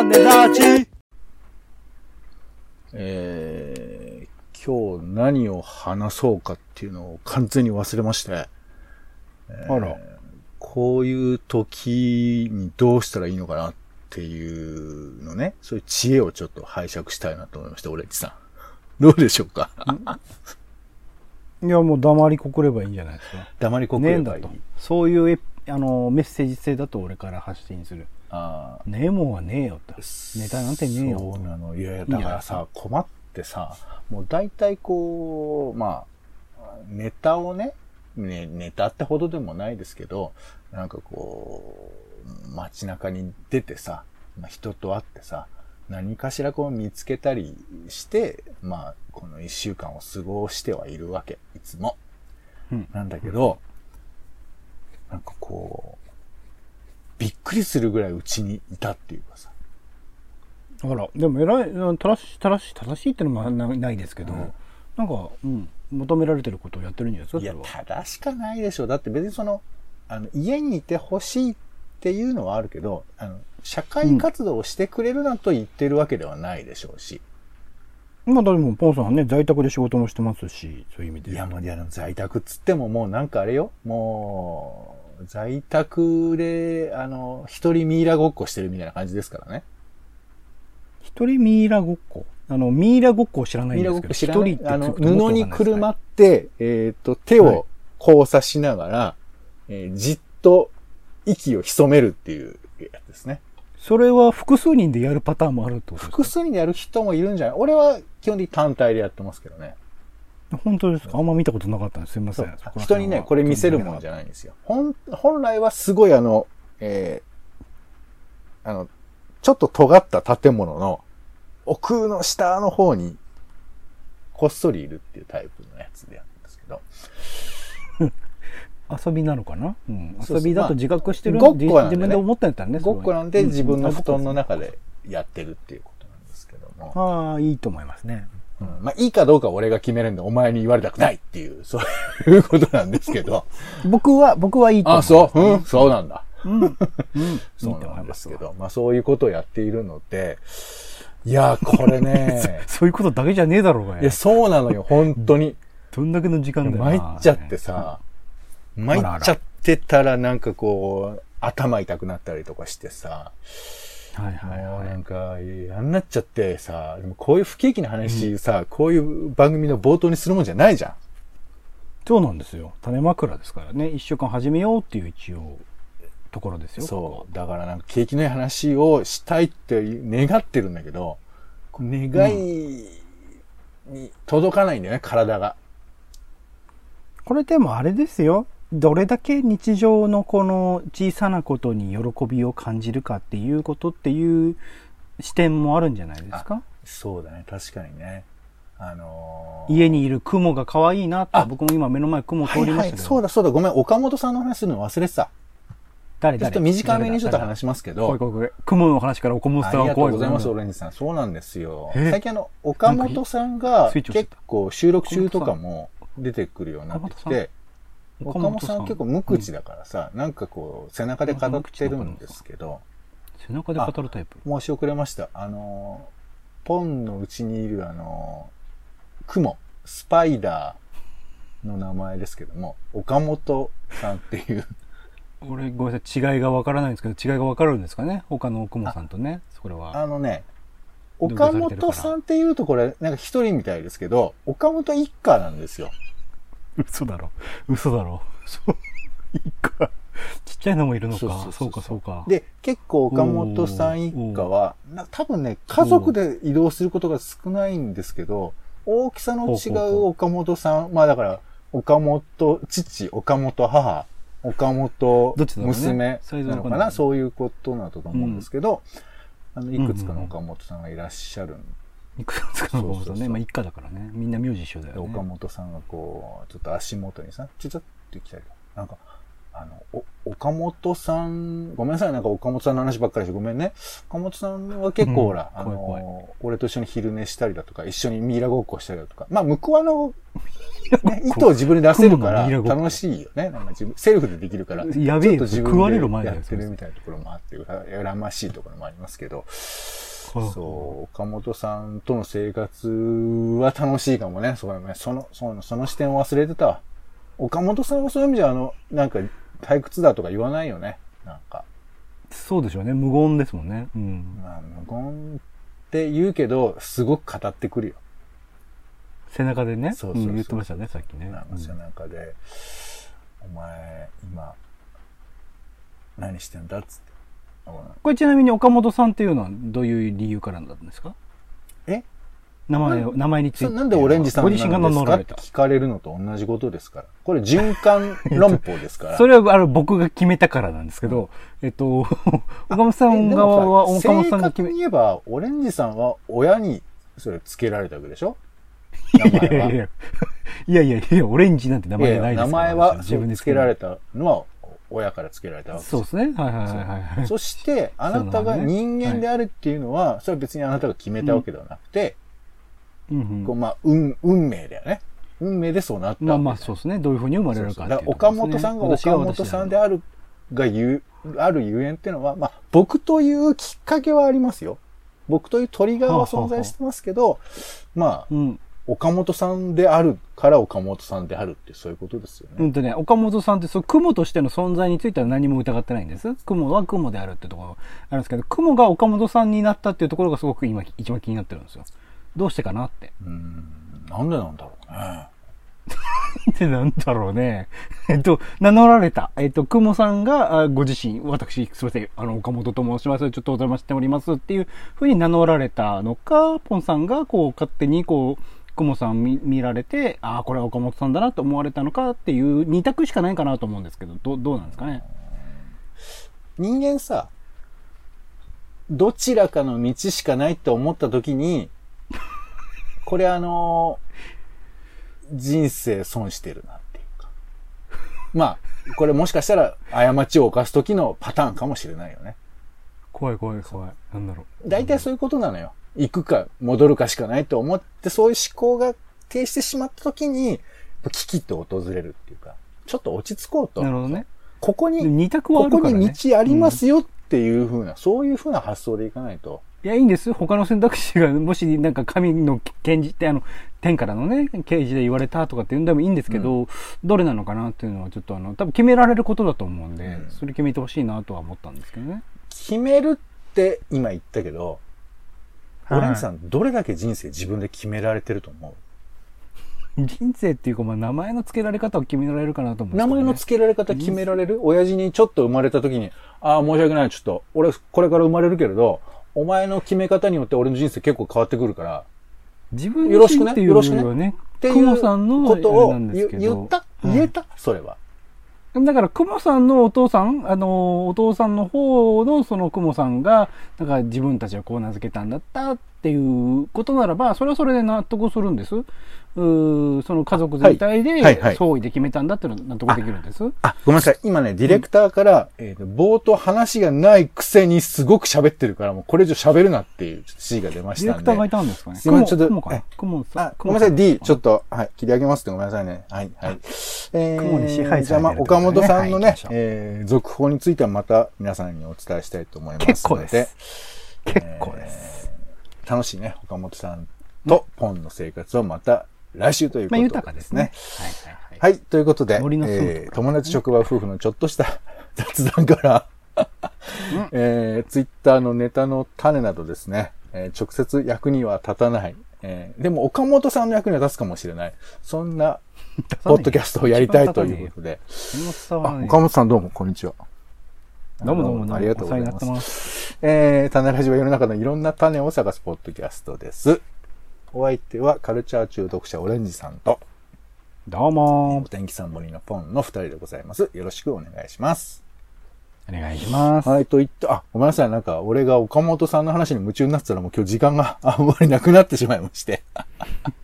種立ちえー、今日何を話そうかっていうのを完全に忘れまして。あら。こういう時にどうしたらいいのかなっていうのね、そういう知恵をちょっと拝借したいなと思いました、オレンジさん。どうでしょうか？いや、もう黙りこくればいいんじゃないですか。黙りこくねえんだとればいい。。そういうエあのメッセージ性だと俺から発信する。あーねえもんはねえよと。ネタなんてねえよそうなの。いやいや、だからさ、困ってさ、もう大体こう、まあ、ネタをね、ね、ネタってほどでもないですけど、なんかこう、街中に出てさ、まあ、人と会ってさ、何かしらこう見つけたりして、まあ、この一週間を過ごしてはいるわけ、いつも。うんなんだけど、なんかこう、びっくりするぐらいうちにいたっていうかさ、あら、でも偉い、うん正しい、正しい、正しいってのもなないですけど、うんなんか、うん、求められてることをやってるんじゃないですか、いや。正しかないでしょ。だって別にその、あの、家にいてほしいっていうのはあるけど、あの、社会活動をしてくれるなと言ってるわけではないでしょうし。まあ、でも、ポンさんはね、在宅で仕事もしてますし、そういう意味で。いや、もう、いや、在宅っつってももうなんかあれよ。もう、在宅で、あの、一人ミイラごっこしてるみたいな感じですからね。一人ミイラごっこ？あの、ミイラごっこを知らないんですけど、一人ってあの、布にくるまって、えっ、と、手はいを交差しながら、えーじっと息を潜めるっていうやつですね。それは複数人でやるパターンもあるってことですか？複数人でやる人もいるんじゃない？俺は基本的に単体でやってますけどね。本当ですか？あんま見たことなかったんです。すいませそん。う。人にね、これ見せるもんじゃないんですよ。本、本来はすごいあの、えーあの、ちょっと尖った建物の奥の下の方にこっそりいるっていうタイプのやつでやるんですけど。遊びなのかな？うん。遊びだと自覚してるまあごっこなんでね自分で思ったんやったらね。ごっこなんでう自分の布団のあ中でやってるっていうことなんですけども。ああ、いいと思いますね。うんまあいいかどうかは俺が決めるんでお前に言われたくないっていう、そういうことなんですけど。僕は、僕はいいと思いあ、ます。そう？うん？そうなんだ。うん。うん。そうないんでます。けど、まあそういうことをやっているので、いや、これね、そういうことだけじゃねえだろうがよいや、そうなのよ、本当に。どんだけの時間だよな。参っちゃってさ、参っちゃってたらなんかこう、頭痛くなったりとかしてさ、はいはいもうは。ないんか、嫌になっちゃってさ、でもこういう不景気な話さ、こういう番組の冒頭にするもんじゃないじゃん。そうなんですよ。種枕ですからね。一週間始めようっていう一応、ところですよ。そう。だからなんか景気のいい話をしたいって願ってるんだけど、願いに届かないんだよね、体が。これでもあれですよ。どれだけ日常のこの小さなことに喜びを感じるかっていうことっていう視点もあるんじゃないですか？そうだね、確かにね。あの家にいる雲が可愛いなってあ、僕も今目の前雲通りましたけど。そうだそうだ、ごめん、岡本さんの話するの忘れてた。誰？誰？ちょっと短めにちょっと話しますけど。雲の話から岡本ありがとさんは怖いうございます、オ怖レンジさん。そうなんですよ。え？最近あの、岡本さんが結構収録中とかも出てくるようになってきて、岡岡本さん結構無口だからさ、なんかこう、背中で語ってるんですけど、背中で語るタイプ。申し遅れました。あの、ポンのうちにいるあの、雲、スパイダーの名前ですけども、岡本さんっていう、俺、ごめんなさい。違いがわからないんですけど、違いがわかるんですかね？他の雲さんとね。それは。あのね、岡本さんっていうとこれ、なんか一人みたいですけど、岡本一家なんですよ。嘘だろ。嘘だろ。そう。いいか。ちっちゃいのもいるのか。そうか、そうか。で、結構岡本さん一家は、な多分ね、家族で移動することが少ないんですけど、大きさの違ほう岡本さん、まあだから、岡本父、岡本母、岡本娘なのかな、そういうことなんだと思うんですけど、あの、いくつかの岡本さんがいらっしゃるんいくつかのさんね。そうそうそうまあ、一家だからね。みんな名字一緒だで、よね。岡本さんがこう、ちょっと足元にさ、ちょちょって来たりなんか、あの、お岡本さん、ごめんなさい、なんか岡本さんの話ばっかりしてごめんね。岡本さんは結構ほら、あうん怖い怖の、俺と一緒に昼寝したりだとか、一緒にミイラごっこしたりだとか、まあ、向こうはあの、ね、意図を自分で出せるから楽しいよね。なんか自分、セルフでできるから。やべえちょっと自食われる分でやってるみたいなところもあって、やらましいところもありますけど、そう、岡本さんとの生活は楽しいかもね。そうだね。その、その、その視点を忘れてたわ。岡本さんはそういう意味じゃ、あの、なんか、退屈だとか言わないよね。なんか、そうでしょうね。無言ですもんね。うん。まあ、無言って言うけど、すごく語ってくるよ。背中でね。そうそうそうん言ってましたね、さっきね。なんか背中で、お前、今、何してんだっつって。あこれちなみに岡本さんっていうのはどういう理由からなんですか？え？名前を、名前について。そなんでオレンジさんなんですからっれた。て聞かれるのと同じことですから。これ循環論法ですから。それはあの僕が決めたからなんですけど、えっと、岡本さん側は、岡本さんが決め、に言えば、オレンジさんは親にそれつけられたわけでしょ？い。やいやいや、いやいやいや、オレンジなんて名前ないですから名前は自分でつけられたのは親からつけられたわけですそうですね。はいはいはいはい。そして、あなたが人間であるっていうのは、それは別にあなたが決めたわけではなくて、うんうんこうまあ、運、運命だよね。運命でそうなったまあまあそうですね。どういうふうに生まれるかっていうだから岡本さんが岡本さんであるが言う、あるゆえんっていうのは、まあ、僕というきっかけはありますよ。僕というトリガーは存在してますけど、まあ、うん。岡本さんであるから岡本さんであるってそういうことですよね。うんとね、岡本さんってそう、雲としての存在については何も疑ってないんです。雲は雲であるってところあるんですけど、雲が岡本さんになったっていうところがすごく今一番気になってるんですよ。どうしてかなって。うん。なんでなんだろうね。ってなんだろうね。えっと、名乗られた。えっと、雲さんが、ご自身、私、すいません、あの、岡本と申します。ちょっとお邪魔しておりますっていうふうに名乗られたのか、ポンさんが、こう、勝手に、こう、雲さん見見られて、ああ、これは岡本さんだなと思われたのかっていう二択しかないかなと思うんですけど、どどうなんですかね？人間さ、どちらかの道しかないって思った時に、これあの人生損してるなっていうか。まあ、これもしかしたら過ちを犯す時のパターンかもしれないよね。怖い怖い怖い。なんだろう。大体そういうことなのよ。行くか戻るかしかないと思って、そういう思考が停してしまった時に、危機って訪れるっていうか、ちょっと落ち着こうと。なるほどね。ここに、二択はあここるからね。に道ありますよっていうふうな、そういうふうな発想でいかないと。いや、いいんです。他の選択肢が、もし、なんか神の検事って、あの、天からのね、刑事で言われたとかって言うんでもいいんですけど、どれなのかなっていうのは、ちょっとあの、多分決められることだと思うんで、うんそれ決めてほしいなとは思ったんですけどね。決めるって今言ったけど、はい。オレンジさん、どれだけ人生自分で決められてると思う？人生っていうか、まあ、名前の付けられ方を決められるかなと思うんです名前の付けられ方決められる？親父にちょっと生まれた時に、ああ、申し訳ない、ちょっと、俺、これから生まれるけれど、お前の決め方によって俺の人生結構変わってくるから、自分よろしくねっていうよりはね、ってい雲さんのうことを言った？言えた、それは。だから、クモさんのお父さん、あの、お父さんの方のそのクモさんが、なんか自分たちはこう名付けたんだったっていうことならば、それはそれで納得するんです。うーその家族全体で、はいはいはい総意で決めたんだっていうのは納得できるんです。あ、ごめんなさい。今ね、ディレクターから、えーと冒頭話がないくせにすごく喋ってるから、もうこれ以上喋るなっていう指示が出ましたんで。ディレクターがいたんですかね。すいませんちょっとクモかな？えクモさんあ、ごめんなさい、D、ちょっと。と、はい、切り上げますってごめんなさいね。はい、はい。え雲に支配されてるねじゃあ、まあ、岡本さんのね、はいえー、続報についてはまた皆さんにお伝えしたいと思います。結構です。結構です。楽しいね、岡本さんとポンの生活をまた来週というこまあ、と豊かですね。はいはいはい。はい、ということで、森のえー友達職場夫婦のちょっとした 雑談から、えー、ツイッターのネタの種などですね、えー直接役には立たない、えーでも岡本さんの役には立つかもしれない。そんな、ポッドキャストをやりたいということで。岡本さんどうも、こんにちは。どうもどうもどうも。ありがとうございます。ます。えー、種ラジは世の中のいろんな種を探すポッドキャストです。お相手はカルチャー中毒者オレンジさんと、どうもお。天気さんぼりのポンの二人でございます。よろしくお願いします。お願いします。はい、と言って、あ、ごめんなさい。なんか、俺が岡本さんの話に夢中になってたらもう今日時間が あんまりなくなってしまいまして。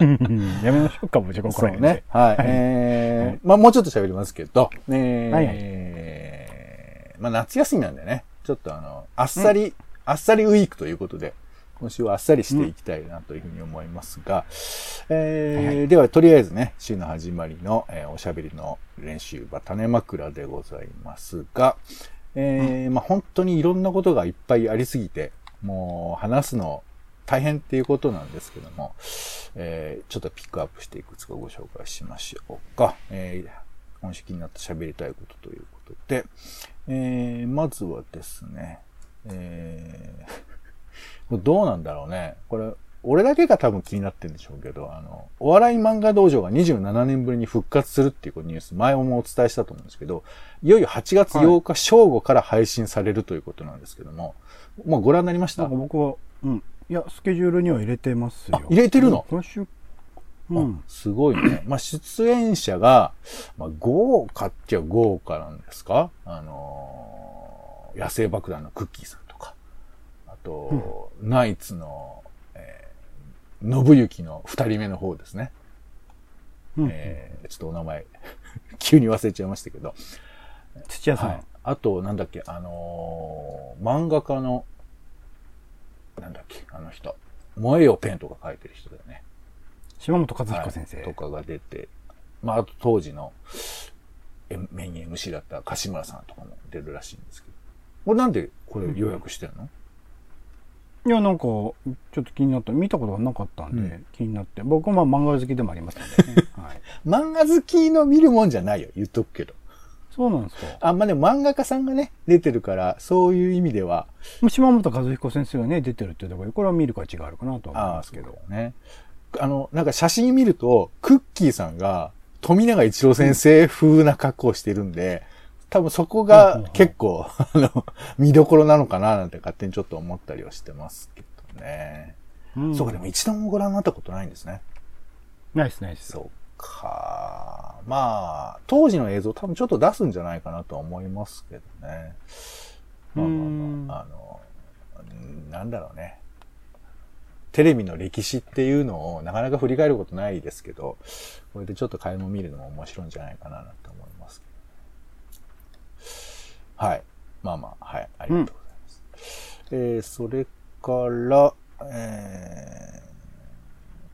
う んやめましょうか、もう時間こそうれでね。はい。えー、まあもうちょっと喋りますけど、えーはいまあ夏休みなんでね、ちょっとあの、あっさり、あっさりウィークということで、今週はあっさりしていきたいなというふうに思いますが、えーはいはではとりあえずね、週の始まりの、えーおしゃべりの練習は種枕でございますが、えーまあ本当にいろんなことがいっぱいありすぎて、もう話すの大変っていうことなんですけども、えーちょっとピックアップしていくつかご紹介しましょうか。えー今週気になって喋りたいことということで、えーまずはですね、えーどうなんだろうね。これ、俺だけが多分気になってるんでしょうけど、あの、お笑い漫画道場が27年ぶりに復活するっていうニュース、前もお伝えしたと思うんですけど、いよいよ8月8日正午から配信されるということなんですけども、もうご覧になりました？なんか僕は、うん。いや、スケジュールには入れてますよ。あ入れてるの？今週、うん。あすごいね。まあ、出演者が、まあ、豪華っちゃ豪華なんですか？あのー野生爆弾のクッキーさんとか、あと、ナイツの、えー、信行の二人目の方ですね。うんえーちょっとお名前、急に忘れちゃいましたけど。土屋さん。はい。あと、なんだっけ、あのー漫画家の、なんだっけ、あの人。燃えよペンとか書いてる人だよね。島本和彦先生。はいとかが出て、まあ、あと当時のえメイン MC だった柏村さんとかも出るらしいんですけど。これなんでこれ予約してんの、いや、なんか、ちょっと気になった。見たことがなかったんで、うん気になって。僕はまあ漫画好きでもありますのでね。はい。漫画好きの見るもんじゃないよ、言っとくけど。そうなんですか。あ、まあ、でも漫画家さんがね、出てるから、そういう意味では、島本和彦先生がね、出てるっていうところで、これは見る価値があるかなとは思いますけど。ね。あの、なんか写真見ると、クッキーさんが富永一郎先生風な格好をしてるんで、多分そこが結構、あの、見どころなのかななんて勝手にちょっと思ったりはしてますけどね。うんそうか、でも一度もご覧になったことないんですね。ナイスナイス。そうか。まあ、当時の映像多分ちょっと出すんじゃないかなとは思いますけどね。まあまあまあ、あの、うんなんだろうね。テレビの歴史っていうのをなかなか振り返ることないですけど、これでちょっと買い物見るのも面白いんじゃないかななんて思い。はい。まあまあ、はい。ありがとうございます。えー、それから、え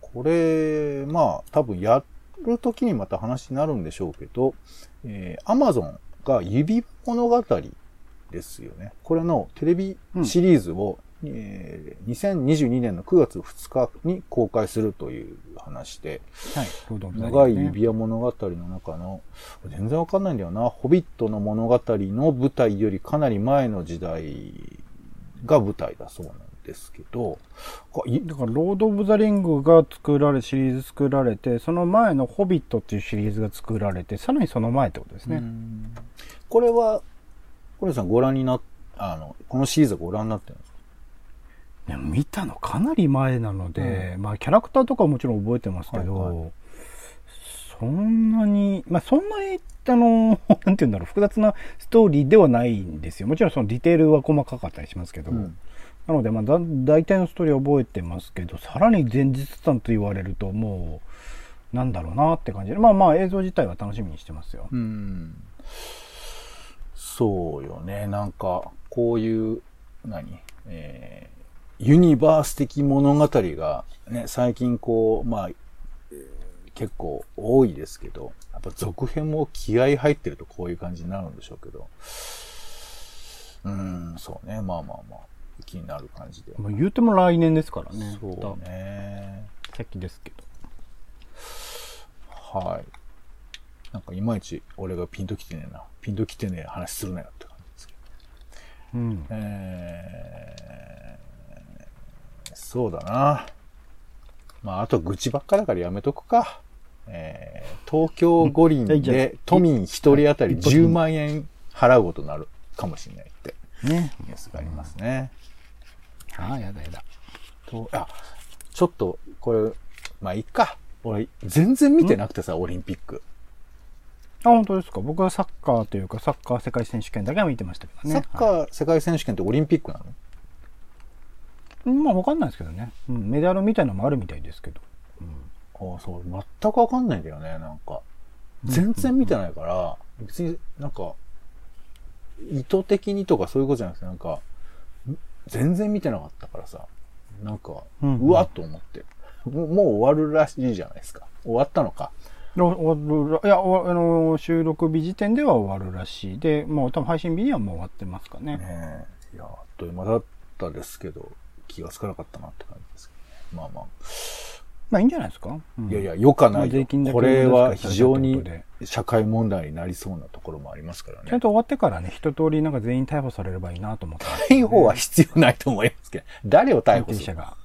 ー、これ、まあ、多分やるときにまた話になるんでしょうけど、えー、Amazon が指物語ですよね。これのテレビシリーズを、えー2022年の9月2日に公開するという話で、はい。ロードオブザリング長い指輪物語の中の、全然わかんないんだよな、ホビットの物語の舞台よりかなり前の時代が舞台だそうなんですけど、だから、ロード・オブ・ザ・リングが作られ、シリーズ作られて、その前のホビットっていうシリーズが作られて、さらにその前ってことですね。うんこれは、小西さんご覧になっ、あの、このシリーズはご覧になってるんですか？ね見たのかなり前なので、まあ、キャラクターとかはもちろん覚えてますけど、はいはそんなに、まあ、そんなに、あの、なんて言うんだろう、複雑なストーリーではないんですよ。もちろんそのディテールは細かかったりしますけど、うんなので、まあ、だ、大体のストーリーは覚えてますけど、さらに前日談と言われると、もう、なんだろうなって感じで、まあまあ映像自体は楽しみにしてますよ。うん。そうよね。なんか、こういう、何？えーユニバース的物語が、ね、最近こう、まあ、えー結構多いですけど、やっぱ続編も気合入ってるとこういう感じになるんでしょうけど、うん、そうね。まあまあまあ、気になる感じで。まあ、言うても来年ですからね。そうね。先ですけど。はい。なんかいまいち俺がピンときてねえな。ピンときてねえ話するなよって感じですけど。うん。えー、そうだな。まあ、あと愚痴ばっかだからやめとくか。えー、東京五輪で都民一人当たり一発目10万円払うことになるかもしれないってね。ニュースがありますね。ああ、やだやだ。と、あ、ちょっと、これ、まあいいか。俺、全然見てなくてさ、オリンピック。あ、本当ですか。僕はサッカーというか、サッカー世界選手権だけは見てましたけどね。サッカー世界選手権ってオリンピックなの？ーまあ、わかんないですけどね。うん、メダルみたいなのもあるみたいですけど。ああ、そう、全くわかんないんだよね、なんか。全然見てないから、別になんか、意図的にとかそういうことじゃなくて、なんか、ん全然見てなかったからさ、なんか、ううんわっと思って。もうもう終わるらしいじゃないですか。終わったのか。お終わるいや、おあの、収録日時点では終わるらしい。で、もう多分配信日にはもう終わってますかね。ねえ。いや、あっという間だったですけど、気がつかなかったなって感じですけどね。まあままあいいんじゃないですか、うんあ。いやいや、よかないよこれは非常に社会問題になりそうなところもありますからね。ちゃんと終わってからね、一通りなんか全員逮捕されればいいなと思ってね、逮捕は必要ないと思いますけど、誰を逮運捕する？転者が。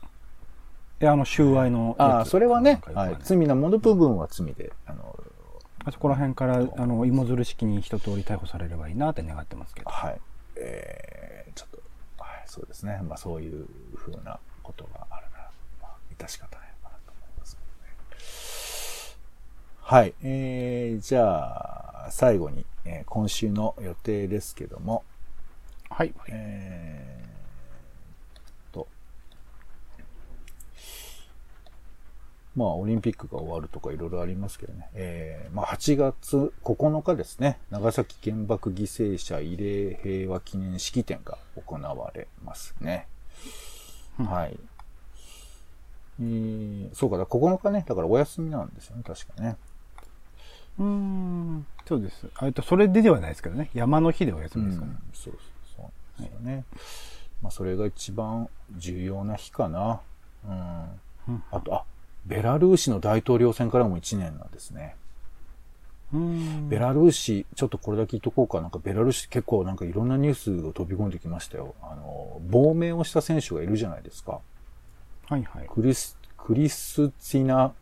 いや、あの、収賄のやつ。ああ、それはねなん、かよくわはい。罪なもの部分は罪で、あの、あそこら辺から、あの、芋づる式に一通り逮捕されればいいなって願ってますけど。はい。えー、そうですね。まあそういうふうなことがあるなら、まあ、致し方ないのかなと思いますけどね。はい。えー、じゃあ、最後に、えー今週の予定ですけども、はい。えーまあ、オリンピックが終わるとかいろいろありますけどね。えー、まあ、8月9日ですね。長崎原爆犠牲者慰霊平和記念式典が行われますね。うんはい。えー、そうか、だから9日ね、だからお休みなんですよね、確かね。うーん。そうです。えっと、それでではないですけどね。山の日でお休みですからね。うん、そうそうそうですよね。まあ、それが一番重要な日かな。うん。うんあと、あ、ベラルーシの大統領選からも1年なんですね。ベラルーシ、ちょっとこれだけ言っとこうか。なんかベラルーシ結構なんかいろんなニュースが飛び込んできましたよ。あの、亡命をした選手がいるじゃないですか。はいはい。クリス、クリスツィナ、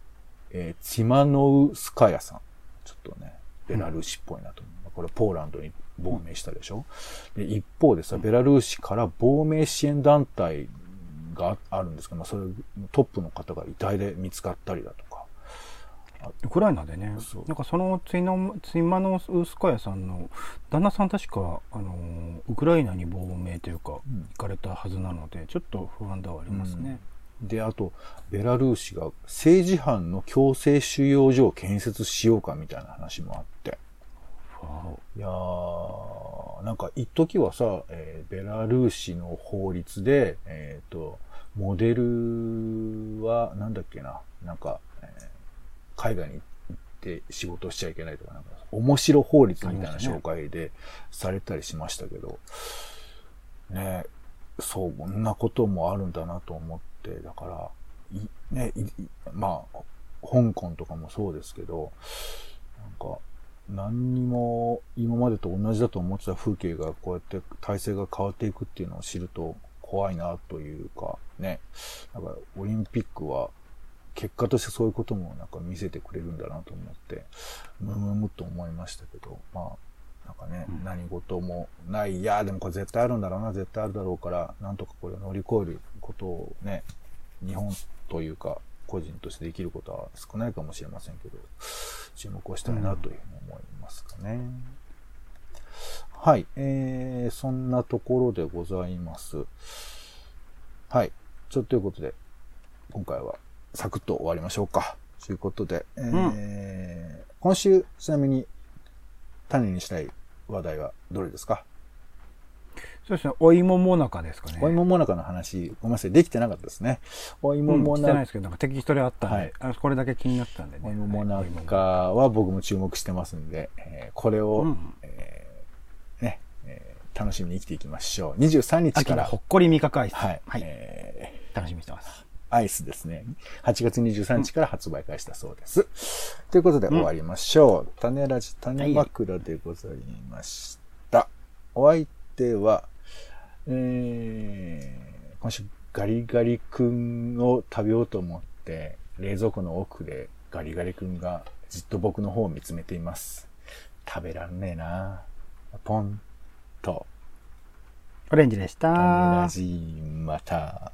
えーチマノウスカヤさん。ちょっとね、ベラルーシっぽいなと思う。これポーランドに亡命したでしょ、で、一方でさ、ベラルーシから亡命支援団体があるんですけど、まあ、それ、トップの方が遺体で見つかったりだとか。ウクライナでねなんかそのツイノツイマノウスカヤさんの旦那さん確か、あの、ウクライナに亡命というか、うん行かれたはずなので、ちょっと不安ではありますね。で、あと、ベラルーシが政治犯の強制収容所を建設しようかみたいな話もあって。いやー、なんか一時はさ、えーベラルーシの法律で、えっ、と、モデルは、なんだっけな、なんか、えー海外に行って仕事しちゃいけないとか、なんか、面白法律みたいな紹介でされたりしましたけど、ね、そう、こんなこともあるんだなと思って、だから、い、ね、いまあ、香港とかもそうですけど、なんか、何にも今までと同じだと思ってた風景がこうやって体制が変わっていくっていうのを知ると怖いなというかね。だからオリンピックは結果としてそういうこともなんか見せてくれるんだなと思って、むむむと思いましたけど、まあ、なんかね、うん何事もない、いや、でもこれ絶対あるんだろうな、絶対あるだろうから、なんとかこれを乗り越えることをね、日本というか、個人としてできることは少ないかもしれませんけど、注目をしたいなというふうに思いますかね。はい、えー、そんなところでございます。はい、ちょということで、今回はサクッと終わりましょうか。ということで、えー今週、ちなみに、種にしたい話題はどれですか、そうですね、お芋もなかですかね。お芋もなかの話、ごめんなさい、できてなかったですね。おうん、芋もなしてないですけど、なんかテキストであったんで、はいあこれだけ気になったんでね。お芋もなはいかは僕も注目してますんで、えーこれを、楽しみに生きていきましょう。23日から、ほっこり味覚アイス。はい、はい。え楽しみにしてます。ーアイスですね。8月23日から発売開始だそうです。ということで終わりましょう。種ラジ種枕でございました。お相手は、えー、今週ガリガリ君を食べようと思って、冷蔵庫の奥でガリガリ君がじっと僕の方を見つめています。食べらんねえなポンとオレンジでした。また。